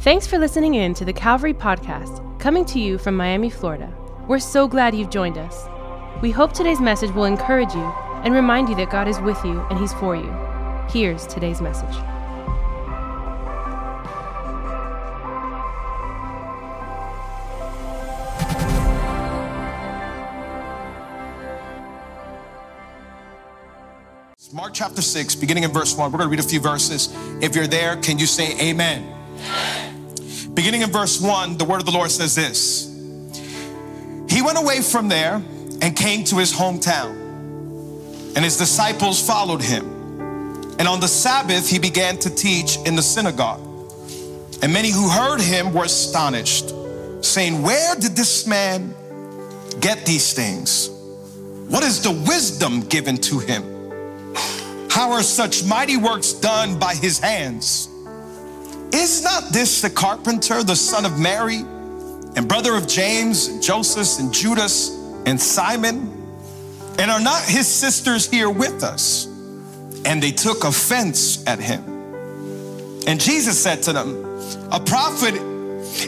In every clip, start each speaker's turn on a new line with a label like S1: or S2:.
S1: Thanks for listening in to the Calvary Podcast, coming to you from Miami, Florida. We're so glad you've joined us. We hope today's message will encourage you and remind you that God is with you and He's for you. Here's today's message.
S2: Mark chapter 6, beginning in verse 1. We're going to read a few verses. If you're there, can you say amen? Beginning in verse 1, the word of the Lord says this He went away from there and came to his hometown, and his disciples followed him. And on the Sabbath, he began to teach in the synagogue. And many who heard him were astonished, saying, Where did this man get these things? What is the wisdom given to him? How are such mighty works done by his hands? Is not this the carpenter, the son of Mary, and brother of James, and Joseph, and Judas, and Simon? And are not his sisters here with us? And they took offense at him. And Jesus said to them, A prophet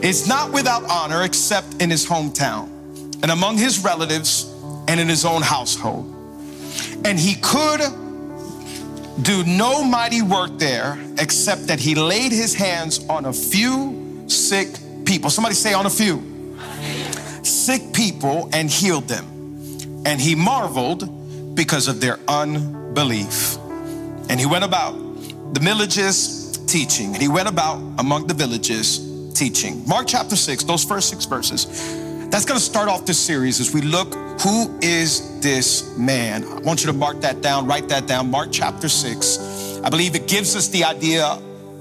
S2: is not without honor except in his hometown, and among his relatives, and in his own household. And he could do no mighty work there except that he laid his hands on a few sick people. Somebody say, on a few. Sick people and healed them. And he marveled because of their unbelief. And he went about the villages teaching. And he went about among the villages teaching. Mark chapter 6, those first six verses. That's going to start off this series as we look who is this man? I want you to mark that down, write that down. Mark chapter 6. I believe it gives us the idea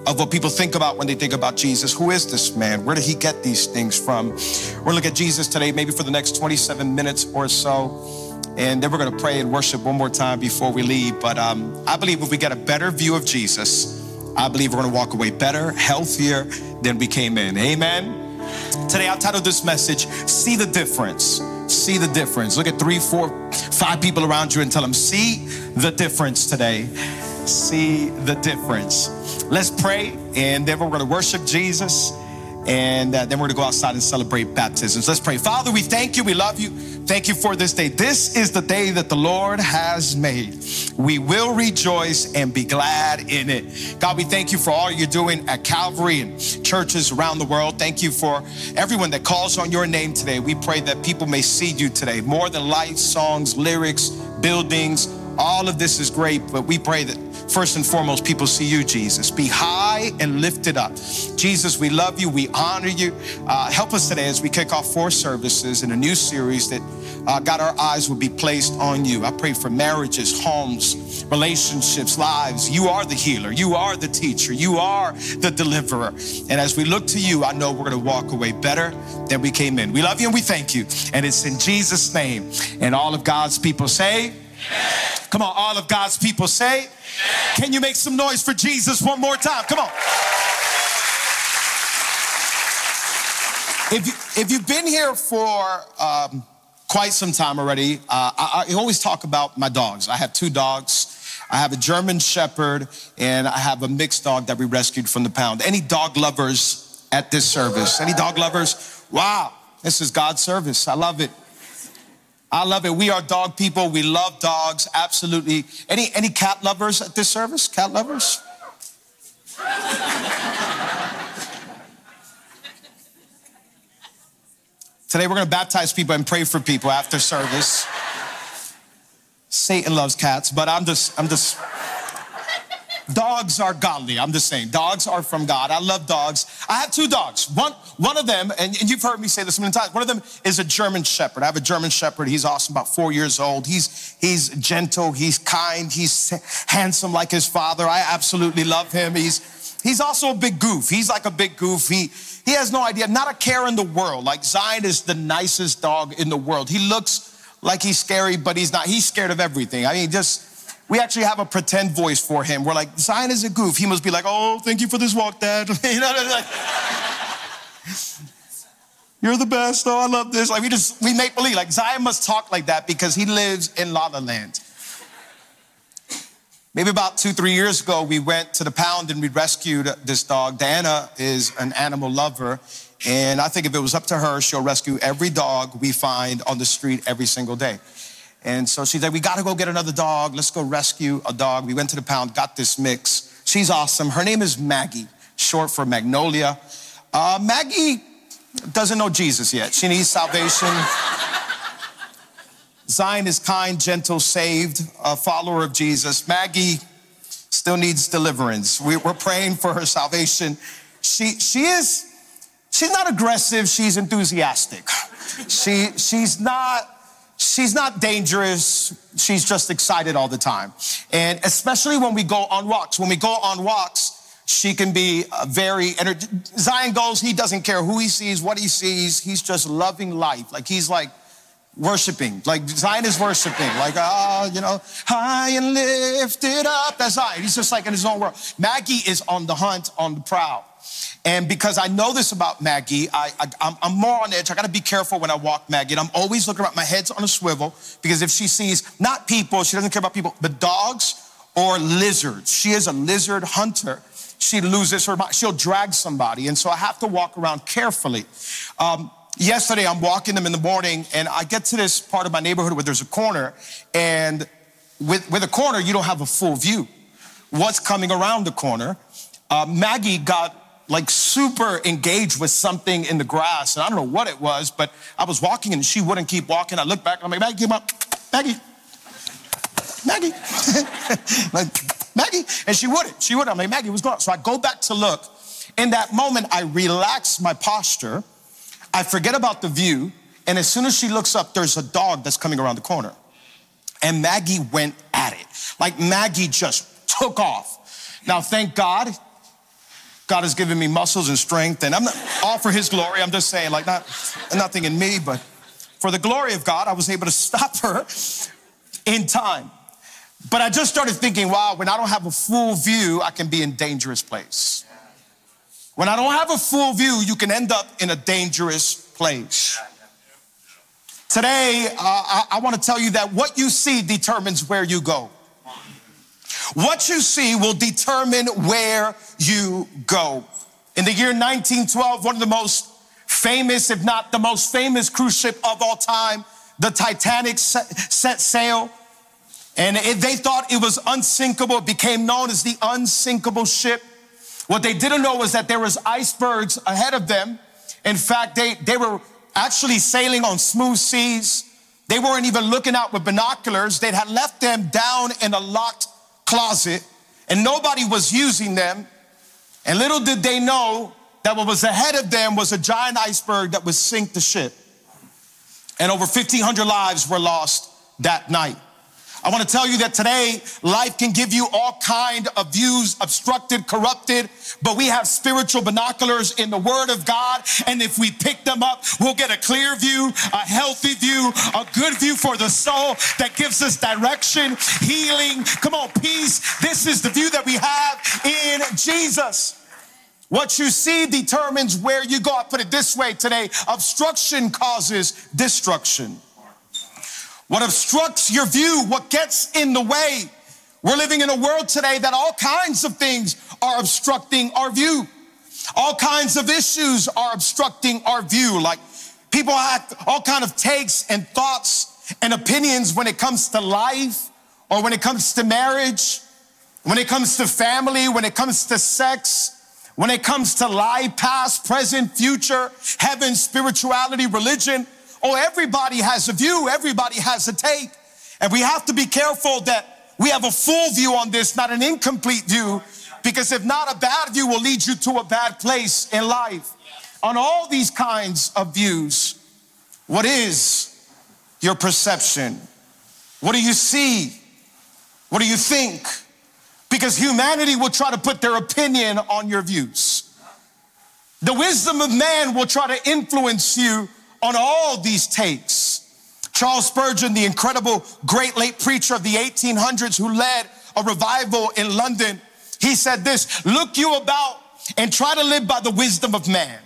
S2: of what people think about when they think about Jesus. Who is this man? Where did he get these things from? We're gonna look at Jesus today, maybe for the next 27 minutes or so. And then we're gonna pray and worship one more time before we leave. But um, I believe if we get a better view of Jesus, I believe we're gonna walk away better, healthier than we came in. Amen. Today, I titled this message, See the Difference see the difference. Look at three, four, five people around you and tell them, see the difference today. See the difference. Let's pray, and then we're going to worship Jesus, and uh, then we're going to go outside and celebrate baptisms. Let's pray. Father, we thank you. We love you. Thank you for this day. This is the day that the Lord has made. We will rejoice and be glad in it. God, we thank you for all you're doing at Calvary and churches around the world. Thank you for everyone that calls on your name today. We pray that people may see you today. More than lights, songs, lyrics, buildings, all of this is great, but we pray that first and foremost, people see you, Jesus. Be high and lifted up. Jesus, we love you. We honor you. Uh, help us today as we kick off four services in a new series that uh, God, our eyes will be placed on you. I pray for marriages, homes, relationships, lives. You are the healer. You are the teacher. You are the deliverer. And as we look to you, I know we're going to walk away better than we came in. We love you and we thank you. And it's in Jesus' name. And all of God's people say, Come on, all of God's people say, Can you make some noise for Jesus one more time? Come on. If, you, if you've been here for um, quite some time already, uh, I, I always talk about my dogs. I have two dogs. I have a German Shepherd and I have a mixed dog that we rescued from the pound. Any dog lovers at this service? Any dog lovers? Wow, this is God's service. I love it. I love it. We are dog people. We love dogs. Absolutely. Any any cat lovers at this service? Cat lovers? Today we're going to baptize people and pray for people after service. Satan loves cats, but I'm just I'm just Dogs are godly. I'm just saying, dogs are from God. I love dogs. I have two dogs. One, one of them, and, and you've heard me say this many times, one of them is a German Shepherd. I have a German Shepherd. He's awesome, about four years old. He's, he's gentle, he's kind, he's handsome like his father. I absolutely love him. He's, he's also a big goof. He's like a big goof. He, he has no idea, not a care in the world. Like Zion is the nicest dog in the world. He looks like he's scary, but he's not. He's scared of everything. I mean, just we actually have a pretend voice for him. We're like, Zion is a goof. He must be like, oh, thank you for this walk, Dad. you know, like, You're the best. Oh, I love this. Like we just we make believe. Like Zion must talk like that because he lives in La La Land. Maybe about two, three years ago, we went to the pound and we rescued this dog. Diana is an animal lover. And I think if it was up to her, she'll rescue every dog we find on the street every single day. And so she said, We got to go get another dog. Let's go rescue a dog. We went to the pound, got this mix. She's awesome. Her name is Maggie, short for Magnolia. Uh, Maggie doesn't know Jesus yet. She needs salvation. Zion is kind, gentle, saved, a follower of Jesus. Maggie still needs deliverance. We, are praying for her salvation. She, she is, she's not aggressive, she's enthusiastic. She, she's not, she's not dangerous. She's just excited all the time. And especially when we go on walks. When we go on walks, she can be very energy. Zion goes, he doesn't care who he sees, what he sees. He's just loving life. Like he's like worshiping, like Zion is worshiping, like, ah, you know, high and lifted up. That's Zion. He's just like in his own world. Maggie is on the hunt, on the prowl. And because I know this about Maggie, I, I, am more on edge. I got to be careful when I walk Maggie. And I'm always looking around. My head's on a swivel because if she sees not people, she doesn't care about people, but dogs or lizards. She is a lizard hunter. She loses her mind. She'll drag somebody. And so I have to walk around carefully. Um, yesterday I'm walking them in the morning and I get to this part of my neighborhood where there's a corner and with, with a corner, you don't have a full view. What's coming around the corner? Uh, Maggie got like super engaged with something in the grass and I don't know what it was, but I was walking and she wouldn't keep walking. I looked back and I'm like, Maggie, come. Maggie, Maggie, like, Maggie. And she wouldn't, she wouldn't. I'm like, Maggie, what's going on? So I go back to look. In that moment, I relax my posture I forget about the view, and as soon as she looks up, there's a dog that's coming around the corner. And Maggie went at it. Like Maggie just took off. Now, thank God, God has given me muscles and strength, and I'm not all for His glory. I'm just saying, like, not nothing in me, but for the glory of God, I was able to stop her in time. But I just started thinking, wow, when I don't have a full view, I can be in dangerous place. When I don't have a full view, you can end up in a dangerous place. Today, uh, I, I want to tell you that what you see determines where you go. What you see will determine where you go. In the year 1912, one of the most famous, if not the most famous cruise ship of all time, the Titanic set sail. And it, they thought it was unsinkable. It became known as the unsinkable ship. What they didn't know was that there was icebergs ahead of them. In fact, they, they were actually sailing on smooth seas. They weren't even looking out with binoculars. They had left them down in a locked closet and nobody was using them. And little did they know that what was ahead of them was a giant iceberg that would sink the ship. And over 1,500 lives were lost that night. I want to tell you that today life can give you all kind of views obstructed, corrupted, but we have spiritual binoculars in the word of God. And if we pick them up, we'll get a clear view, a healthy view, a good view for the soul that gives us direction, healing. Come on, peace. This is the view that we have in Jesus. What you see determines where you go. I put it this way today. Obstruction causes destruction. What obstructs your view, what gets in the way. We're living in a world today that all kinds of things are obstructing our view. All kinds of issues are obstructing our view. Like people have all kind of takes and thoughts and opinions when it comes to life or when it comes to marriage, when it comes to family, when it comes to sex, when it comes to life, past, present, future, heaven, spirituality, religion. Oh, everybody has a view, everybody has a take. And we have to be careful that we have a full view on this, not an incomplete view, because if not, a bad view will lead you to a bad place in life. On all these kinds of views, what is your perception? What do you see? What do you think? Because humanity will try to put their opinion on your views. The wisdom of man will try to influence you on all these takes. Charles Spurgeon, the incredible great late preacher of the 1800s who led a revival in London, he said this Look you about and try to live by the wisdom of man.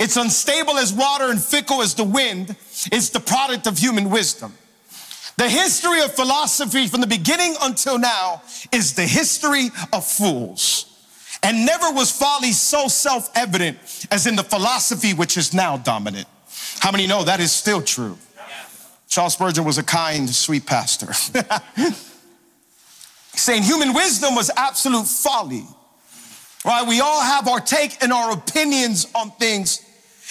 S2: It's unstable as water and fickle as the wind. It's the product of human wisdom. The history of philosophy from the beginning until now is the history of fools. And never was folly so self evident as in the philosophy which is now dominant. How many know that is still true? Charles Spurgeon was a kind, sweet pastor. Saying human wisdom was absolute folly. Right? We all have our take and our opinions on things.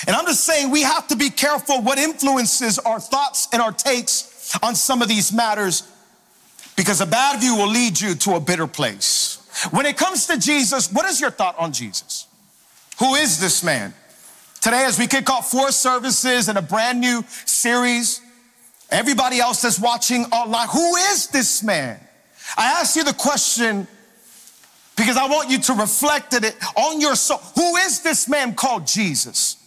S2: And I'm just saying we have to be careful what influences our thoughts and our takes on some of these matters because a bad view will lead you to a bitter place. When it comes to Jesus, what is your thought on Jesus? Who is this man? Today, as we kick off four services and a brand new series, everybody else that's watching online, who is this man? I ask you the question because I want you to reflect it on your soul. Who is this man called Jesus?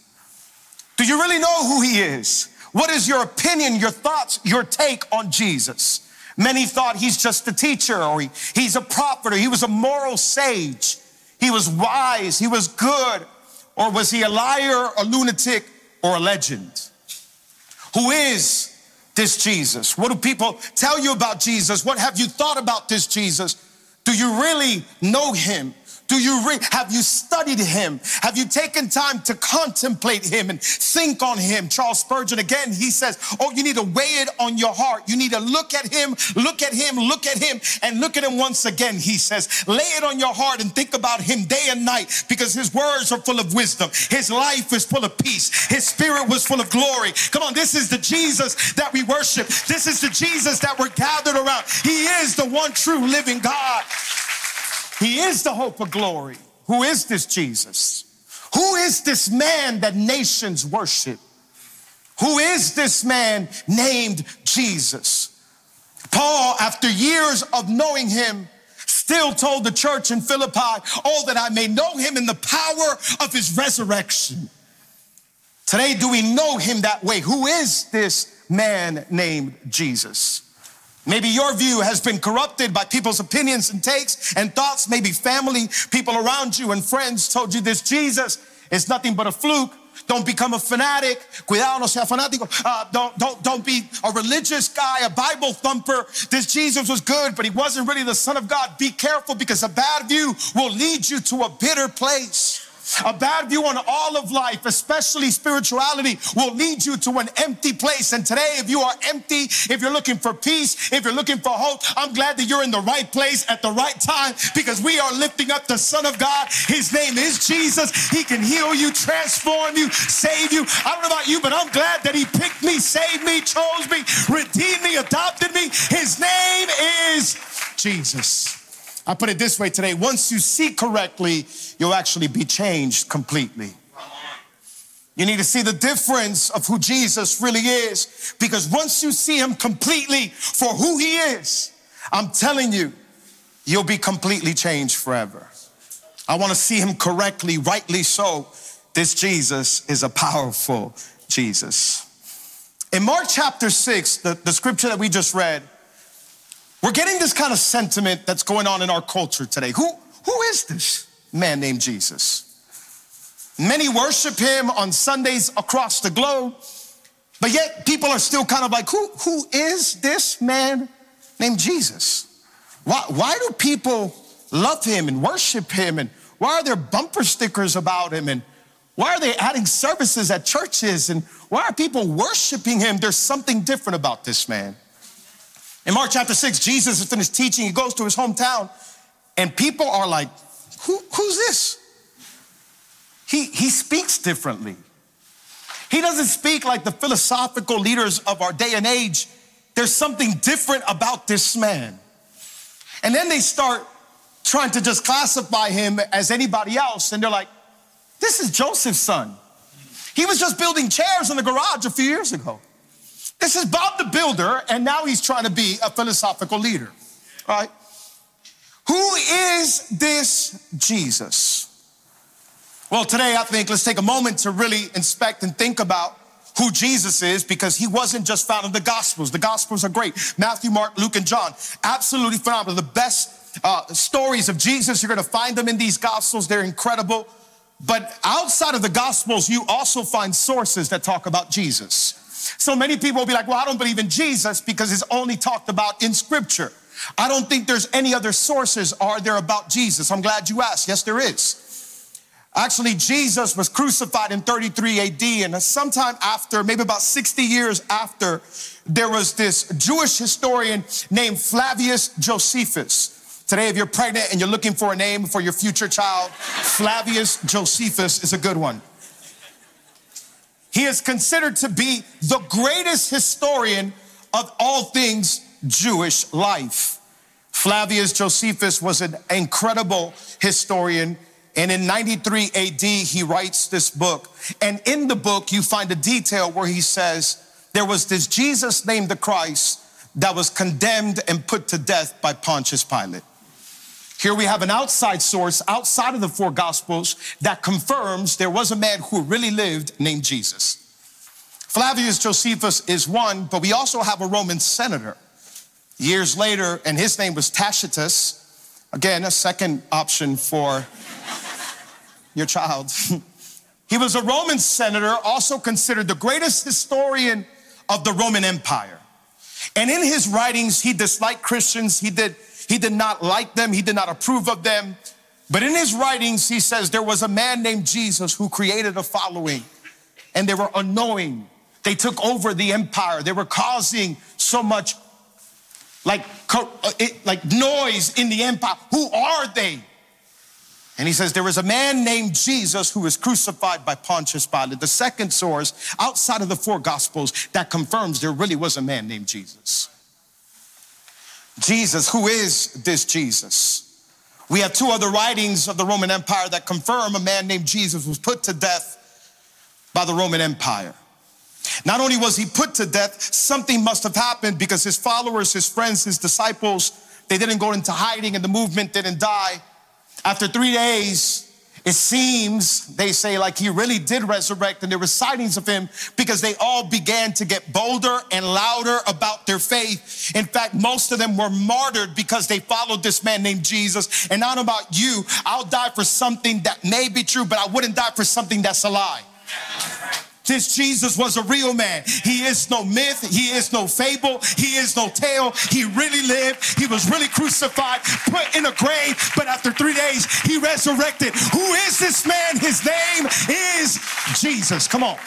S2: Do you really know who he is? What is your opinion, your thoughts, your take on Jesus? Many thought he's just a teacher or he, he's a prophet or he was a moral sage. He was wise, he was good. Or was he a liar, a lunatic, or a legend? Who is this Jesus? What do people tell you about Jesus? What have you thought about this Jesus? Do you really know him? Do you re- have you studied him? Have you taken time to contemplate him and think on him? Charles Spurgeon again, he says, "Oh, you need to weigh it on your heart. You need to look at him, look at him, look at him, and look at him once again." He says, "Lay it on your heart and think about him day and night because his words are full of wisdom. His life is full of peace. His spirit was full of glory." Come on, this is the Jesus that we worship. This is the Jesus that we're gathered around. He is the one true living God. He is the hope of glory. Who is this Jesus? Who is this man that nations worship? Who is this man named Jesus? Paul, after years of knowing him, still told the church in Philippi, Oh, that I may know him in the power of his resurrection. Today, do we know him that way? Who is this man named Jesus? Maybe your view has been corrupted by people's opinions and takes and thoughts. Maybe family, people around you, and friends told you this Jesus is nothing but a fluke. Don't become a fanatic. Cuidado, no sea fanático. Uh, don't, don't, don't be a religious guy, a Bible thumper. This Jesus was good, but he wasn't really the Son of God. Be careful because a bad view will lead you to a bitter place. A bad view on all of life, especially spirituality, will lead you to an empty place. And today, if you are empty, if you're looking for peace, if you're looking for hope, I'm glad that you're in the right place at the right time because we are lifting up the Son of God. His name is Jesus. He can heal you, transform you, save you. I don't know about you, but I'm glad that He picked me, saved me, chose me, redeemed me, adopted me. His name is Jesus. I put it this way today once you see correctly, you'll actually be changed completely. You need to see the difference of who Jesus really is because once you see him completely for who he is, I'm telling you, you'll be completely changed forever. I want to see him correctly, rightly so. This Jesus is a powerful Jesus. In Mark chapter 6, the, the scripture that we just read, we're getting this kind of sentiment that's going on in our culture today. Who, who is this man named Jesus? Many worship him on Sundays across the globe, but yet people are still kind of like, who, who is this man named Jesus? Why, why do people love him and worship him? And why are there bumper stickers about him? And why are they adding services at churches? And why are people worshiping him? There's something different about this man. In Mark chapter 6, Jesus has finished teaching. He goes to his hometown, and people are like, Who, Who's this? He, he speaks differently. He doesn't speak like the philosophical leaders of our day and age. There's something different about this man. And then they start trying to just classify him as anybody else, and they're like, This is Joseph's son. He was just building chairs in the garage a few years ago. This is Bob the Builder, and now he's trying to be a philosophical leader, right? Who is this Jesus? Well, today I think let's take a moment to really inspect and think about who Jesus is because he wasn't just found in the Gospels. The Gospels are great Matthew, Mark, Luke, and John. Absolutely phenomenal. The best uh, stories of Jesus, you're going to find them in these Gospels. They're incredible. But outside of the Gospels, you also find sources that talk about Jesus. So many people will be like, well, I don't believe in Jesus because it's only talked about in scripture. I don't think there's any other sources are there about Jesus. I'm glad you asked. Yes, there is. Actually, Jesus was crucified in 33 AD, and sometime after, maybe about 60 years after, there was this Jewish historian named Flavius Josephus. Today, if you're pregnant and you're looking for a name for your future child, Flavius Josephus is a good one. He is considered to be the greatest historian of all things Jewish life. Flavius Josephus was an incredible historian. And in 93 AD, he writes this book. And in the book, you find a detail where he says, There was this Jesus named the Christ that was condemned and put to death by Pontius Pilate. Here we have an outside source outside of the four gospels that confirms there was a man who really lived named Jesus. Flavius Josephus is one, but we also have a Roman senator years later, and his name was Tacitus. Again, a second option for your child. he was a Roman senator, also considered the greatest historian of the Roman Empire. And in his writings, he disliked Christians. He did, he did not like them. He did not approve of them. But in his writings, he says there was a man named Jesus who created a following, and they were annoying. They took over the empire. They were causing so much like, uh, like noise in the empire. Who are they? And he says, There was a man named Jesus who was crucified by Pontius Pilate. The second source outside of the four gospels that confirms there really was a man named Jesus. Jesus, who is this Jesus? We have two other writings of the Roman Empire that confirm a man named Jesus was put to death by the Roman Empire. Not only was he put to death, something must have happened because his followers, his friends, his disciples, they didn't go into hiding and the movement didn't die. After three days, it seems, they say, like he really did resurrect, and there were sightings of him because they all began to get bolder and louder about their faith. In fact, most of them were martyred because they followed this man named Jesus. And not about you, I'll die for something that may be true, but I wouldn't die for something that's a lie. This Jesus was a real man. He is no myth. He is no fable. He is no tale. He really lived. He was really crucified, put in a grave, but after three days, he resurrected. Who is this man? His name is Jesus. Come on.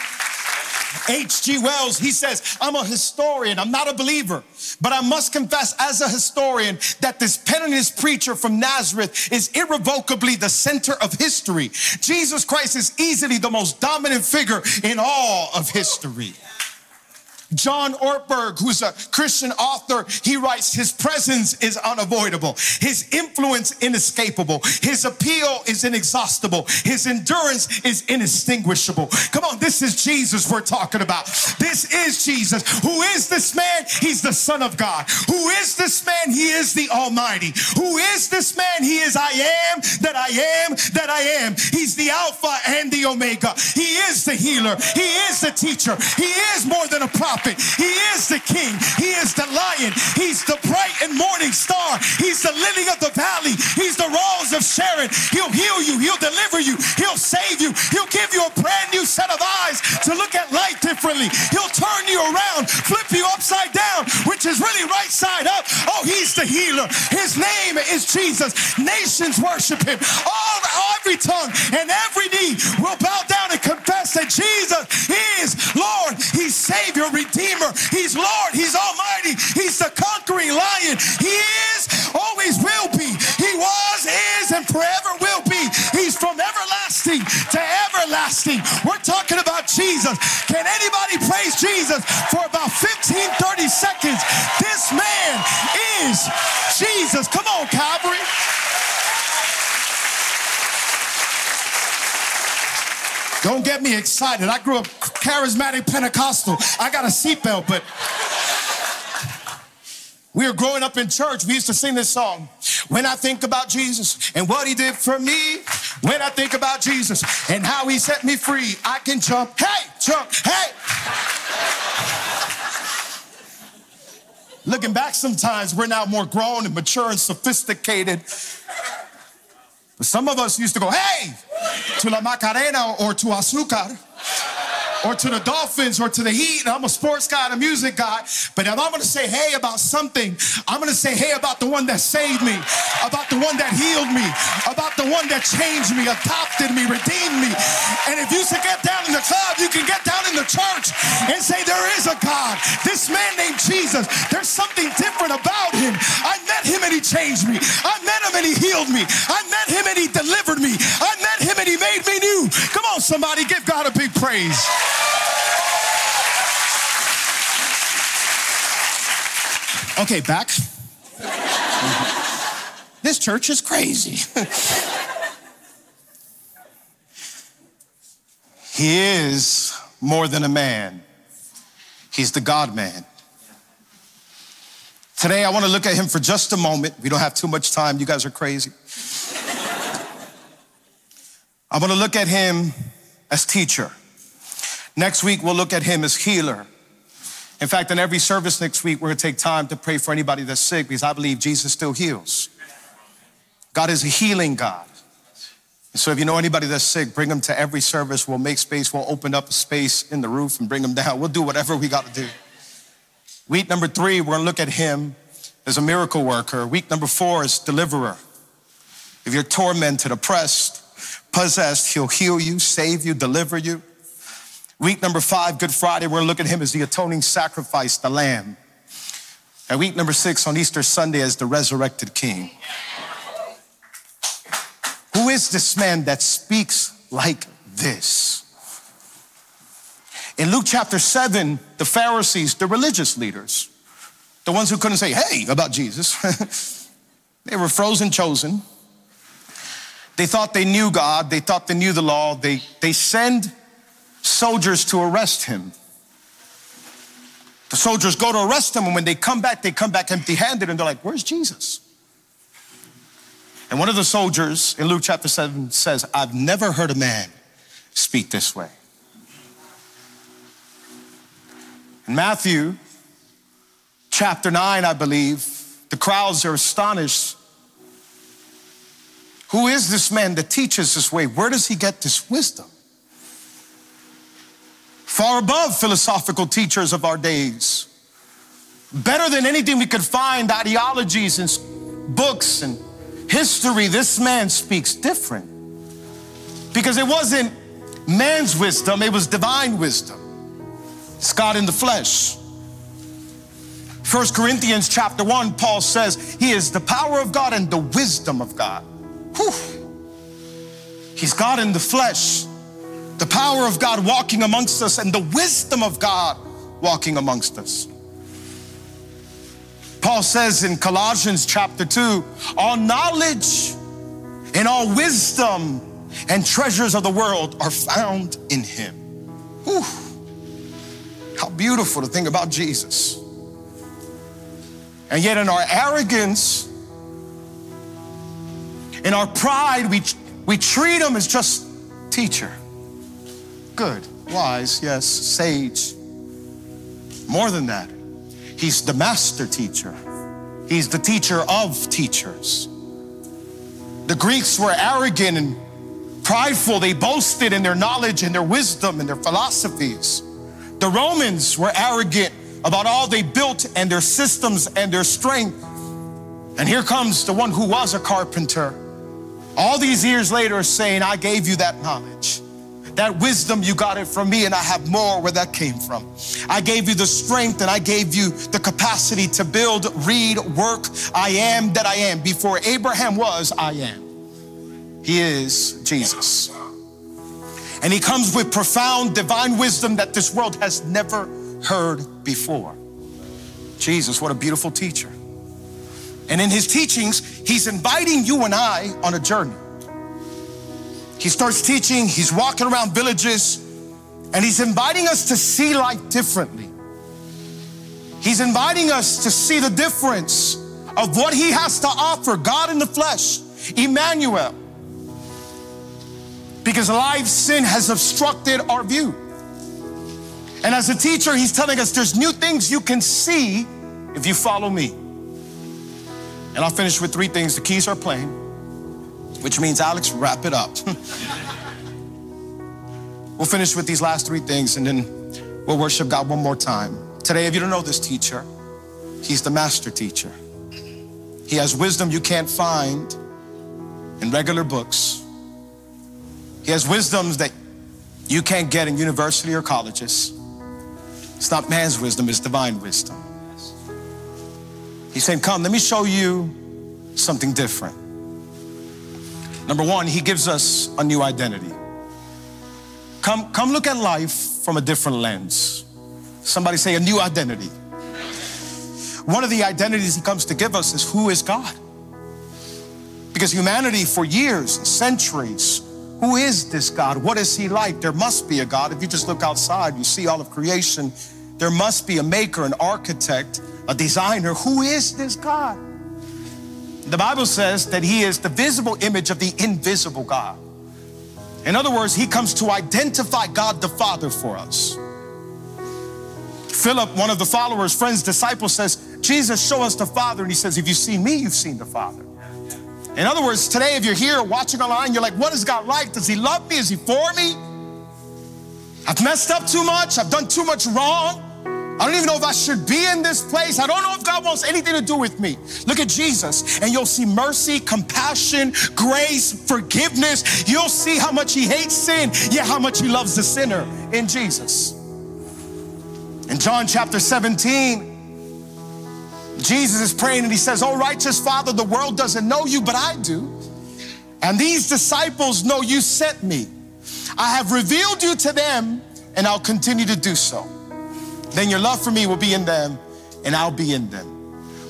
S2: H.G. Wells, he says, I'm a historian, I'm not a believer, but I must confess as a historian that this penniless preacher from Nazareth is irrevocably the center of history. Jesus Christ is easily the most dominant figure in all of history. John Ortberg, who's a Christian author, he writes, His presence is unavoidable, His influence inescapable, His appeal is inexhaustible, His endurance is inextinguishable. Come on, this is Jesus we're talking about. This is Jesus. Who is this man? He's the Son of God. Who is this man? He is the Almighty. Who is this man? He is I am that I am that I am. He's the Alpha and the Omega. He is the healer. He is the teacher. He is more than a prophet prophet. He is the king. He is the lion. He's the bright and morning star. He's the lily of the valley. He's the rose of Sharon. He'll heal you. He'll deliver you. He'll save you. He'll give you a brand new set of eyes to look at life differently. He'll turn you around, flip you upside down, which is really right side up. Oh, he's the healer. His name is Jesus. Nations worship him. All every tongue and every knee will bow down and confess that Jesus is Lord. He's Savior, Redeemer. He's Lord. He's Almighty. He's the conquering lion. He is, always will be. He was, is, and forever will be. He's from everlasting to everlasting. We're talking about Jesus. Can anybody praise Jesus for about 15, 30 seconds? This man is Jesus. Come on, Calvary. Don't get me excited. I grew up charismatic Pentecostal. I got a seatbelt, but we were growing up in church. We used to sing this song. When I think about Jesus and what he did for me, when I think about Jesus and how he set me free, I can jump, hey, jump, hey. Looking back sometimes, we're now more grown and mature and sophisticated. Some of us used to go, hey, to la Macarena or to Azúcar. Or to the Dolphins or to the Heat. I'm a sports guy a music guy. But if I'm going to say hey about something, I'm going to say hey about the one that saved me, about the one that healed me, about the one that changed me, adopted me, redeemed me. And if you should get down in the club, you can get down in the church and say there is a God. This man named Jesus, there's something different about him. I met him and he changed me. I met him and he healed me. I met him and he delivered me. I met him and he made me new. Come on, somebody, give God a big praise. Okay, back. this church is crazy. he is more than a man, he's the God man. Today, I want to look at him for just a moment. We don't have too much time. You guys are crazy. I want to look at him as teacher. Next week, we'll look at him as healer. In fact, in every service next week, we're going to take time to pray for anybody that's sick because I believe Jesus still heals. God is a healing God. so if you know anybody that's sick, bring them to every service. We'll make space. We'll open up a space in the roof and bring them down. We'll do whatever we got to do. Week number three, we're gonna look at him as a miracle worker. Week number four is deliverer. If you're tormented, oppressed, possessed, he'll heal you, save you, deliver you. Week number five, Good Friday, we're gonna look at him as the atoning sacrifice, the lamb. And week number six on Easter Sunday as the resurrected king. Who is this man that speaks like this? In Luke chapter 7, the Pharisees, the religious leaders, the ones who couldn't say, hey, about Jesus, they were frozen chosen. They thought they knew God, they thought they knew the law. They, they send soldiers to arrest him. The soldiers go to arrest him, and when they come back, they come back empty handed and they're like, Where's Jesus? And one of the soldiers in Luke chapter 7 says, I've never heard a man speak this way. In Matthew chapter 9, I believe, the crowds are astonished. Who is this man that teaches this way? Where does he get this wisdom? Far above philosophical teachers of our days. Better than anything we could find, ideologies and books and history, this man speaks different. Because it wasn't man's wisdom, it was divine wisdom. It's God in the flesh. First Corinthians chapter 1, Paul says he is the power of God and the wisdom of God. Whew. He's God in the flesh, the power of God walking amongst us, and the wisdom of God walking amongst us. Paul says in Colossians chapter 2 all knowledge and all wisdom and treasures of the world are found in him. Whew. How beautiful to think about Jesus. And yet, in our arrogance, in our pride, we, we treat him as just teacher. Good, wise, yes, sage. More than that, he's the master teacher, he's the teacher of teachers. The Greeks were arrogant and prideful, they boasted in their knowledge and their wisdom and their philosophies. The Romans were arrogant about all they built and their systems and their strength. And here comes the one who was a carpenter. All these years later, saying, I gave you that knowledge. That wisdom, you got it from me, and I have more where that came from. I gave you the strength and I gave you the capacity to build, read, work. I am that I am. Before Abraham was, I am. He is Jesus. And he comes with profound divine wisdom that this world has never heard before. Jesus, what a beautiful teacher. And in his teachings, he's inviting you and I on a journey. He starts teaching, he's walking around villages, and he's inviting us to see life differently. He's inviting us to see the difference of what he has to offer God in the flesh, Emmanuel because life sin has obstructed our view. And as a teacher, he's telling us there's new things you can see if you follow me. And I'll finish with three things. The keys are playing, which means Alex, wrap it up. We'll finish with these last three things and then we'll worship God one more time. Today, if you don't know this teacher, he's the master teacher. He has wisdom you can't find in regular books. He has wisdoms that you can't get in university or colleges. It's not man's wisdom, it's divine wisdom. He's saying, Come, let me show you something different. Number one, he gives us a new identity. Come, come look at life from a different lens. Somebody say a new identity. One of the identities he comes to give us is who is God? Because humanity, for years, centuries, who is this God? What is he like? There must be a God. If you just look outside, you see all of creation. There must be a maker, an architect, a designer. Who is this God? The Bible says that he is the visible image of the invisible God. In other words, he comes to identify God the Father for us. Philip, one of the followers, friends, disciples, says, Jesus, show us the Father. And he says, If you've seen me, you've seen the Father. In other words, today, if you're here watching online, you're like, What is God like? Does he love me? Is he for me? I've messed up too much. I've done too much wrong. I don't even know if I should be in this place. I don't know if God wants anything to do with me. Look at Jesus, and you'll see mercy, compassion, grace, forgiveness. You'll see how much He hates sin, yet how much He loves the sinner in Jesus. In John chapter 17, Jesus is praying and He says, Oh, righteous Father, the world doesn't know you, but I do. And these disciples know you sent me. I have revealed you to them, and I'll continue to do so then your love for me will be in them and I'll be in them.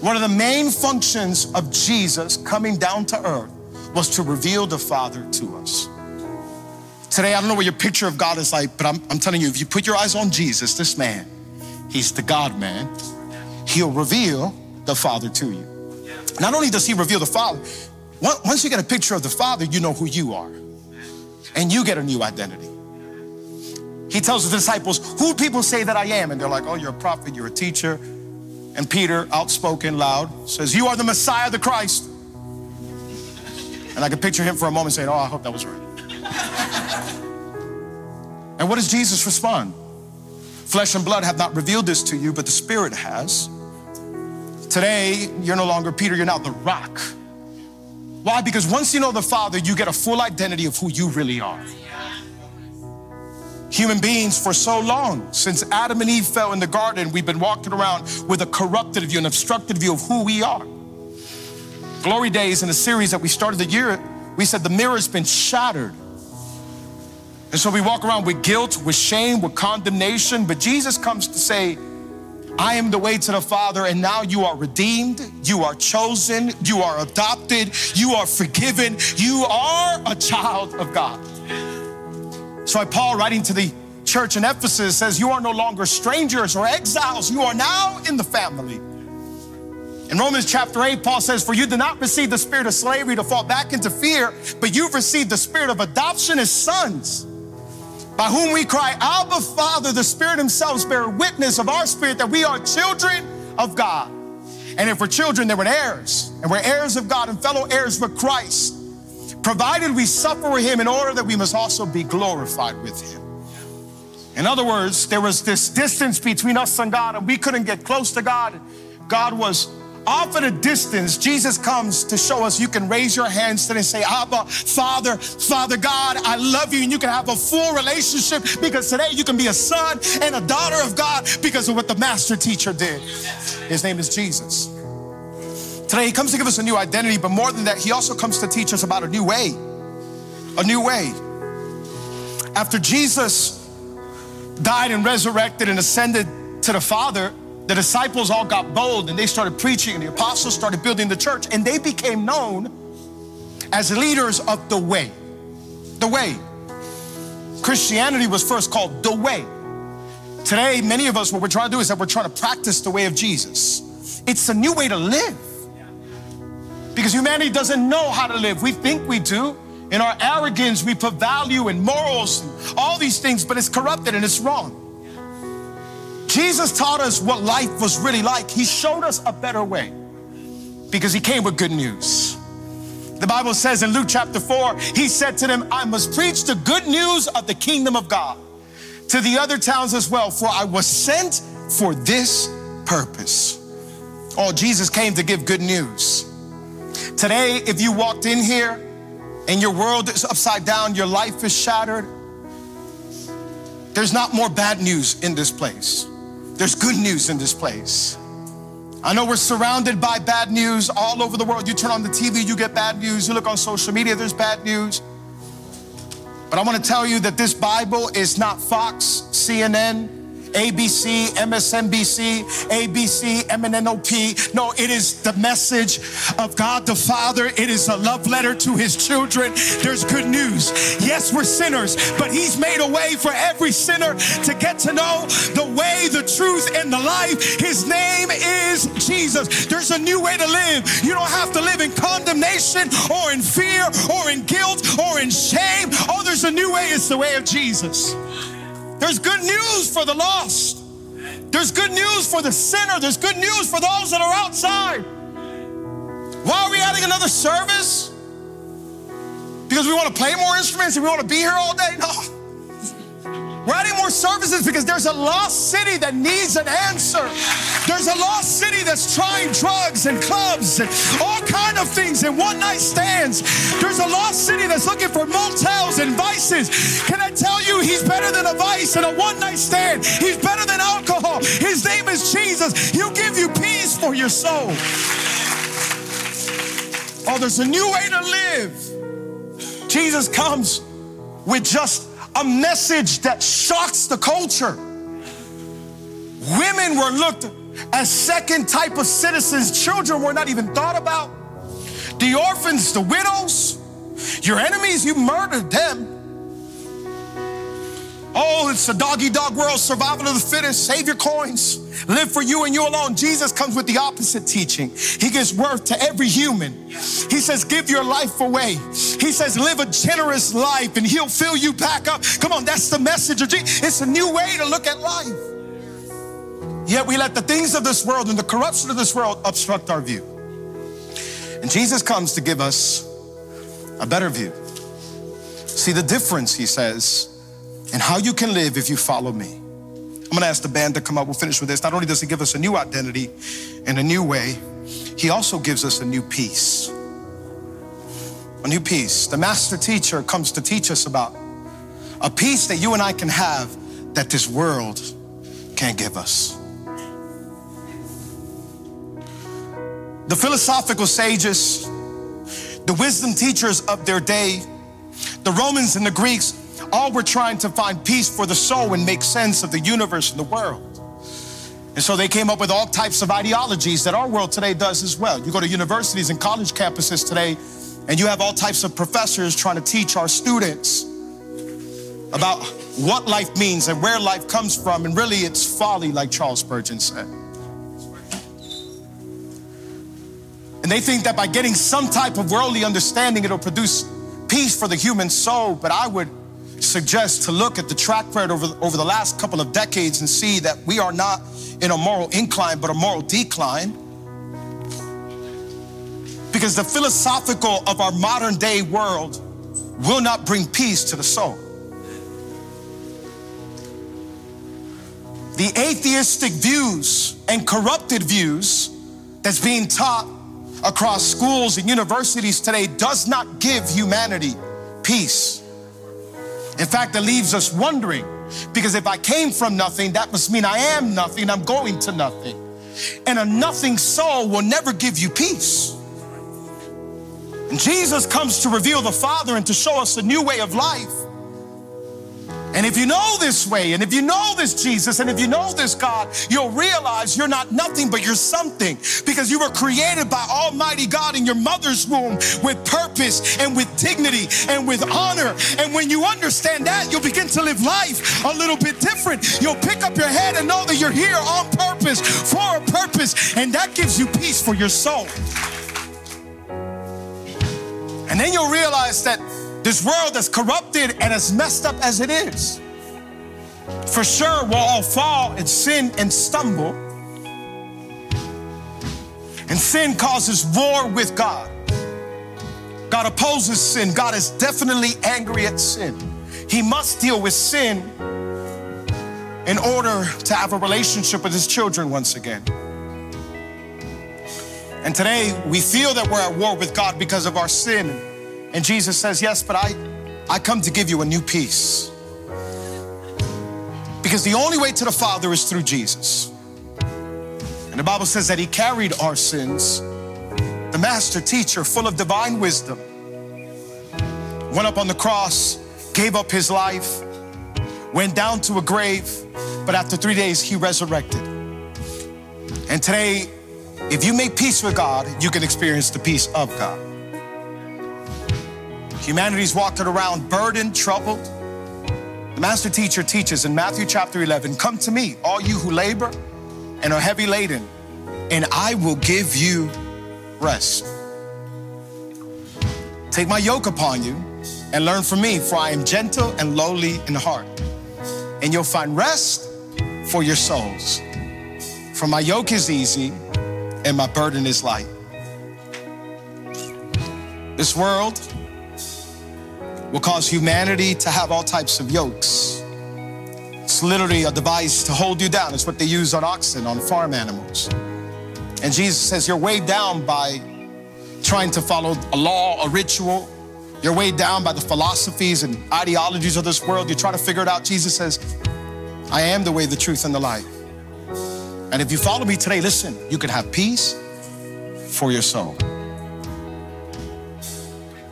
S2: One of the main functions of Jesus coming down to earth was to reveal the Father to us. Today, I don't know what your picture of God is like, but I'm, I'm telling you, if you put your eyes on Jesus, this man, he's the God man, he'll reveal the Father to you. Not only does he reveal the Father, once you get a picture of the Father, you know who you are. And you get a new identity. He tells the disciples, Who people say that I am? And they're like, Oh, you're a prophet, you're a teacher. And Peter, outspoken, loud, says, You are the Messiah, the Christ. And I can picture him for a moment saying, Oh, I hope that was right. and what does Jesus respond? Flesh and blood have not revealed this to you, but the Spirit has. Today, you're no longer Peter, you're now the rock. Why? Because once you know the Father, you get a full identity of who you really are human beings for so long. Since Adam and Eve fell in the garden, we've been walking around with a corrupted view, an obstructed view of who we are. Glory Days in the series that we started the year, we said the mirror's been shattered. And so we walk around with guilt, with shame, with condemnation. But Jesus comes to say, I am the way to the Father, and now you are redeemed, you are chosen, you are adopted, you are forgiven, you are a child of God. So why Paul, writing to the church in Ephesus, says, You are no longer strangers or exiles, you are now in the family. In Romans chapter 8, Paul says, For you did not receive the spirit of slavery to fall back into fear, but you've received the spirit of adoption as sons, by whom we cry, Abba, Father. The Spirit Himself bear witness of our spirit that we are children of God. And if we're children, then we're heirs, and we're heirs of God and fellow heirs with Christ provided we suffer with him in order that we must also be glorified with him. In other words, there was this distance between us and God, and we couldn't get close to God. God was off at a distance. Jesus comes to show us you can raise your hands and say, Abba, Father, Father God, I love you, and you can have a full relationship because today you can be a son and a daughter of God because of what the master teacher did. His name is Jesus. Today, He comes to give us a new identity, but more than that, He also comes to teach us about a new way. A new way. After Jesus died and resurrected and ascended to the Father, the disciples all got bold and they started preaching, and the apostles started building the church, and they became known as leaders of the way. The way. Christianity was first called the way. Today, many of us, what we're trying to do is that we're trying to practice the way of Jesus. It's a new way to live. Because humanity doesn't know how to live. We think we do. In our arrogance, we put value in morals and all these things, but it's corrupted and it's wrong. Jesus taught us what life was really like. He showed us a better way because he came with good news. The Bible says in Luke chapter 4, he said to them, I must preach the good news of the kingdom of God to the other towns as well, for I was sent for this purpose. Oh, Jesus came to give good news. Today, if you walked in here and your world is upside down, your life is shattered, there's not more bad news in this place. There's good news in this place. I know we're surrounded by bad news all over the world. You turn on the TV, you get bad news. You look on social media, there's bad news. But I want to tell you that this Bible is not Fox, CNN, ABC, MSNBC, ABC, MNNOP. No, it is the message of God the Father. It is a love letter to his children. There's good news. Yes, we're sinners, but he's made a way for every sinner to get to know the way, the truth, and the life. His name is Jesus. There's a new way to live. You don't have to live in condemnation or in fear or in guilt or in shame. Oh, there's a new way. It's the way of Jesus. There's good news for the lost. There's good news for the sinner. There's good news for those that are outside. Why are we adding another service? Because we want to play more instruments and we want to be here all day? No. We're adding more services because there's a lost city that needs an answer. There's a lost city that's trying drugs and clubs and all kind of things and one night stands. There's a lost city that's looking for motels and vices. Can I tell you, he's better than a vice and a one night stand. He's better than alcohol. His name is Jesus. He'll give you peace for your soul. Oh, there's a new way to live. Jesus comes with just a message that shocks the culture. Women were looked as second type of citizens. Children were not even thought about. The orphans, the widows, your enemies, you murdered them. Oh, it's a doggy dog world, survival of the fittest, save your coins, live for you and you alone. Jesus comes with the opposite teaching. He gives worth to every human. He says, give your life away. He says, live a generous life and he'll fill you back up. Come on, that's the message of Jesus. It's a new way to look at life. Yet we let the things of this world and the corruption of this world obstruct our view. And Jesus comes to give us a better view. See the difference, he says, and how you can live if you follow me. I'm gonna ask the band to come up. We'll finish with this. Not only does he give us a new identity and a new way, he also gives us a new peace. A new peace. The master teacher comes to teach us about a peace that you and I can have that this world can't give us. The philosophical sages, the wisdom teachers of their day, the Romans and the Greeks all were trying to find peace for the soul and make sense of the universe and the world. And so they came up with all types of ideologies that our world today does as well. You go to universities and college campuses today, and you have all types of professors trying to teach our students about what life means and where life comes from. And really, it's folly, like Charles Spurgeon said. And they think that by getting some type of worldly understanding, it'll produce peace for the human soul. But I would suggest to look at the track record over, over the last couple of decades and see that we are not in a moral incline, but a moral decline. Because the philosophical of our modern day world will not bring peace to the soul. The atheistic views and corrupted views that's being taught across schools and universities today does not give humanity peace. In fact, it leaves us wondering because if I came from nothing, that must mean I am nothing, I'm going to nothing. And a nothing soul will never give you peace. And Jesus comes to reveal the Father and to show us a new way of life. And if you know this way, and if you know this Jesus, and if you know this God, you'll realize you're not nothing, but you're something because you were created by Almighty God in your mother's womb with purpose and with dignity and with honor. And when you understand that, you'll begin to live life a little bit different. You'll pick up your head and know that you're here on purpose for a purpose, and that gives you peace for your soul. And then you'll realize that this world as corrupted and as messed up as it is, for sure we'll all fall and sin and stumble. And sin causes war with God. God opposes sin. God is definitely angry at sin. He must deal with sin in order to have a relationship with his children once again. And today we feel that we're at war with God because of our sin. And Jesus says, Yes, but I, I come to give you a new peace. Because the only way to the Father is through Jesus. And the Bible says that He carried our sins. The master teacher, full of divine wisdom, went up on the cross, gave up His life, went down to a grave, but after three days, He resurrected. And today, if you make peace with God, you can experience the peace of God. Humanity's walking around burdened, troubled. The master teacher teaches in Matthew chapter 11 Come to me, all you who labor and are heavy laden, and I will give you rest. Take my yoke upon you and learn from me, for I am gentle and lowly in heart, and you'll find rest for your souls. For my yoke is easy and my burden is light. This world will cause humanity to have all types of yokes. It's literally a device to hold you down. It's what they use on oxen, on farm animals. And Jesus says, You're weighed down by trying to follow a law, a ritual. You're weighed down by the philosophies and ideologies of this world. You try to figure it out. Jesus says, I am the way, the truth, and the life. And if you follow me today, listen, you can have peace for your soul.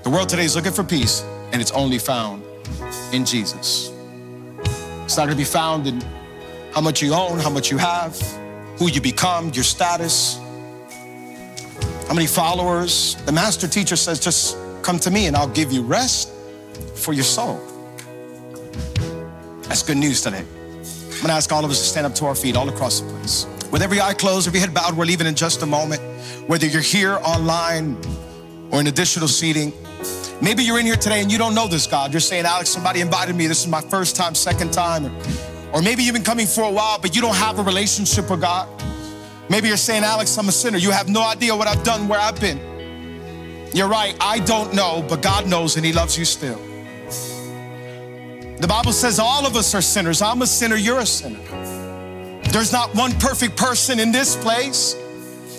S2: The world today is looking for peace, and it's only found in Jesus. It's not gonna be found in how much you own, how much you have, who you become, your status, how many followers. The master teacher says, just come to me and I'll give you rest for your soul. That's good news today. I'm gonna ask all of us to stand up to our feet all across the place. With every eye closed, every head bowed, we're leaving in just a moment. Whether you're here online or in additional seating, maybe you're in here today and you don't know this God. You're saying, Alex, somebody invited me. This is my first time, second time. Or, maybe you've been coming for a while, but you don't have a relationship with God. Maybe you're saying, Alex, I'm a sinner. You have no idea what I've done, where I've been. You're right, I don't know, but God knows and He loves you still. The Bible says all of us are sinners. I'm a sinner, you're a sinner. There's not one perfect person in this place.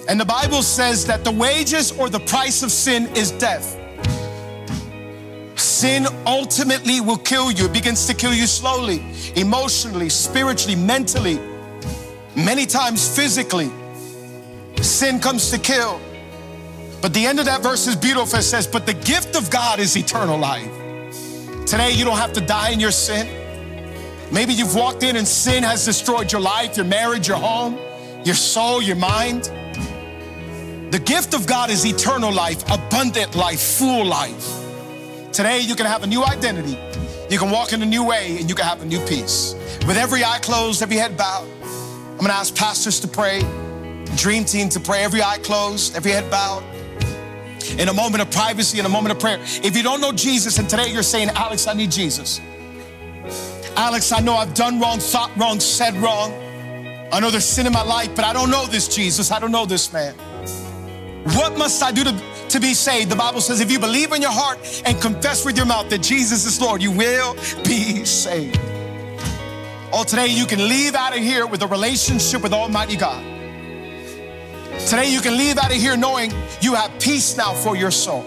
S2: And the Bible says that the wages or the price of sin is death. Sin ultimately will kill you. It begins to kill you slowly, emotionally, spiritually, mentally, many times physically. Sin comes to kill. But the end of that verse is beautiful. It says, But the gift of God is eternal life. Today, you don't have to die in your sin. Maybe you've walked in and sin has destroyed your life, your marriage, your home, your soul, your mind. The gift of God is eternal life, abundant life, full life. Today, you can have a new identity. You can walk in a new way and you can have a new peace. With every eye closed, every head bowed, I'm gonna ask pastors to pray, dream team to pray, every eye closed, every head bowed. In a moment of privacy, in a moment of prayer. If you don't know Jesus and today you're saying, Alex, I need Jesus. Alex, I know I've done wrong, thought wrong, said wrong. I know there's sin in my life, but I don't know this Jesus. I don't know this man. What must I do to, to be saved? The Bible says if you believe in your heart and confess with your mouth that Jesus is Lord, you will be saved. Oh, today you can leave out of here with a relationship with Almighty God. Today you can leave out of here knowing you have peace now for your soul.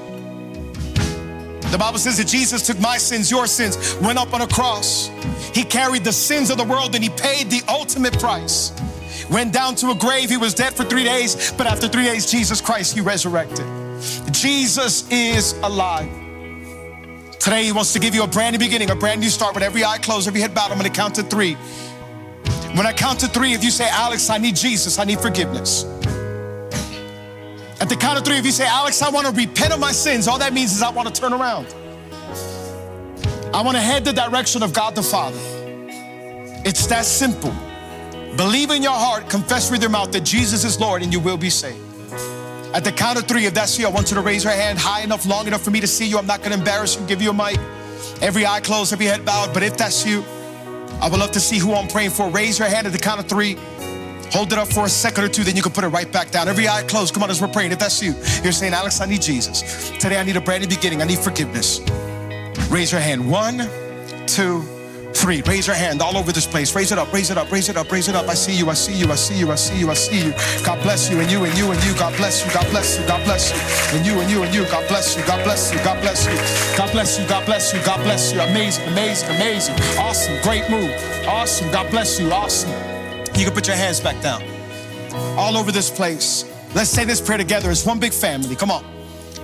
S2: The Bible says that Jesus took my sins, your sins, went up on a cross. He carried the sins of the world and he paid the ultimate price. Went down to a grave, he was dead for three days, but after three days, Jesus Christ, he resurrected. Jesus is alive. Today, he wants to give you a brand new beginning, a brand new start with every eye closed, every head bowed. I'm gonna count to three. When I count to three, if you say, Alex, I need Jesus, I need forgiveness. At the count of three, if you say, Alex, I want to repent of my sins, all that means is I want to turn around. I want to head the direction of God the Father. It's that simple. Believe in your heart, confess with your mouth that Jesus is Lord, and you will be saved. At the count of three, if that's you, I want you to raise your hand high enough, long enough for me to see you. I'm not going to embarrass you, give you a mic. Every eye closed, every head bowed. But if that's you, I would love to see who I'm praying for. Raise your hand at the count of three. Hold it up for a second or two, then you can put it right back down. Every eye closed. Come on, as we're praying. If that's you, you're saying, Alex, I need Jesus. Today I need a brand new beginning. I need forgiveness. Raise your hand. One, two, three. Raise your hand all over this place. Raise it up, raise it up, raise it up, raise it up. I see you, I see you, I see you, I see you, I see you. God bless you, and you, and you, and you. God bless you, God bless you, God bless you. And you, and you, and you. God bless you, God bless you, God bless you. God bless you, God bless you, God bless you. Amazing, amazing, amazing. Awesome, great move. Awesome, God bless you, awesome. You can put your hands back down. All over this place. Let's say this prayer together. It's one big family. Come on.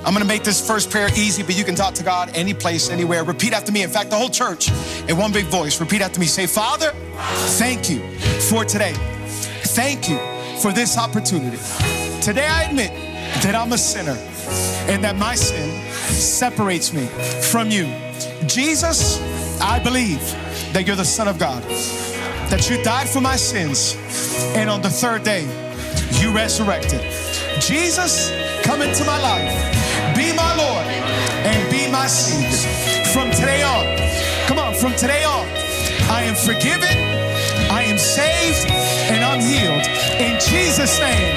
S2: I'm gonna make this first prayer easy, but you can talk to God any place, anywhere. Repeat after me. In fact, the whole church in one big voice. Repeat after me. Say, Father, thank you for today. Thank you for this opportunity. Today I admit that I'm a sinner and that my sin separates me from you. Jesus, I believe that you're the Son of God, that you died for my sins, and on the third day, you resurrected. Jesus, come into my life be my Lord and be my Savior. From today on, come on, from today on, I am forgiven, I am saved, and I'm healed. In Jesus' name,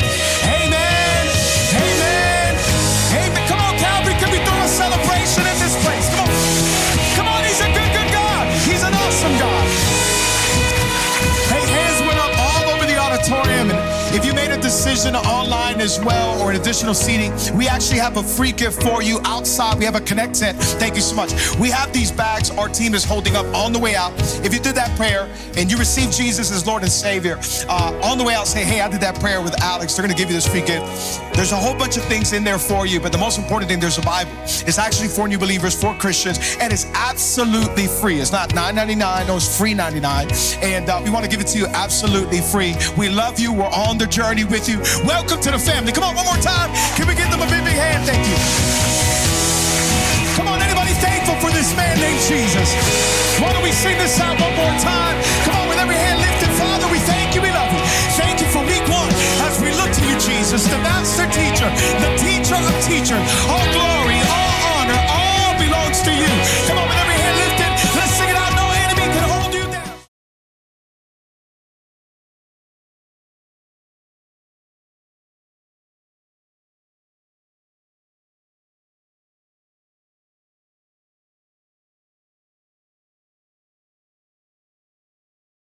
S2: decision online as well or an additional seating, we actually have a free gift for you outside. We have a Connect tent. Thank you so much. We have these bags our team is holding up on the way out. If you did that prayer and you received Jesus as Lord and Savior, uh, on the way out, say, hey, I did that prayer with Alex. They're going to give you this free gift. There's a whole bunch of things in there for you, but the most important thing, there's a Bible. It's actually for new believers, for Christians, and it's absolutely free. It's not $9.99, no, it's free 99 And uh, we want to give it to you absolutely free. We love you. We're on the journey with you. Welcome to the family. Come on, one more time. Can we give them a big, big hand? Thank you. Come on, anybody thankful for this man named Jesus? Why don't we sing this out one more time? Come on, with every hand lifted, Father, we thank you, we love you. Thank you for week one as we look to you, Jesus, the master teacher, the teacher of teachers. All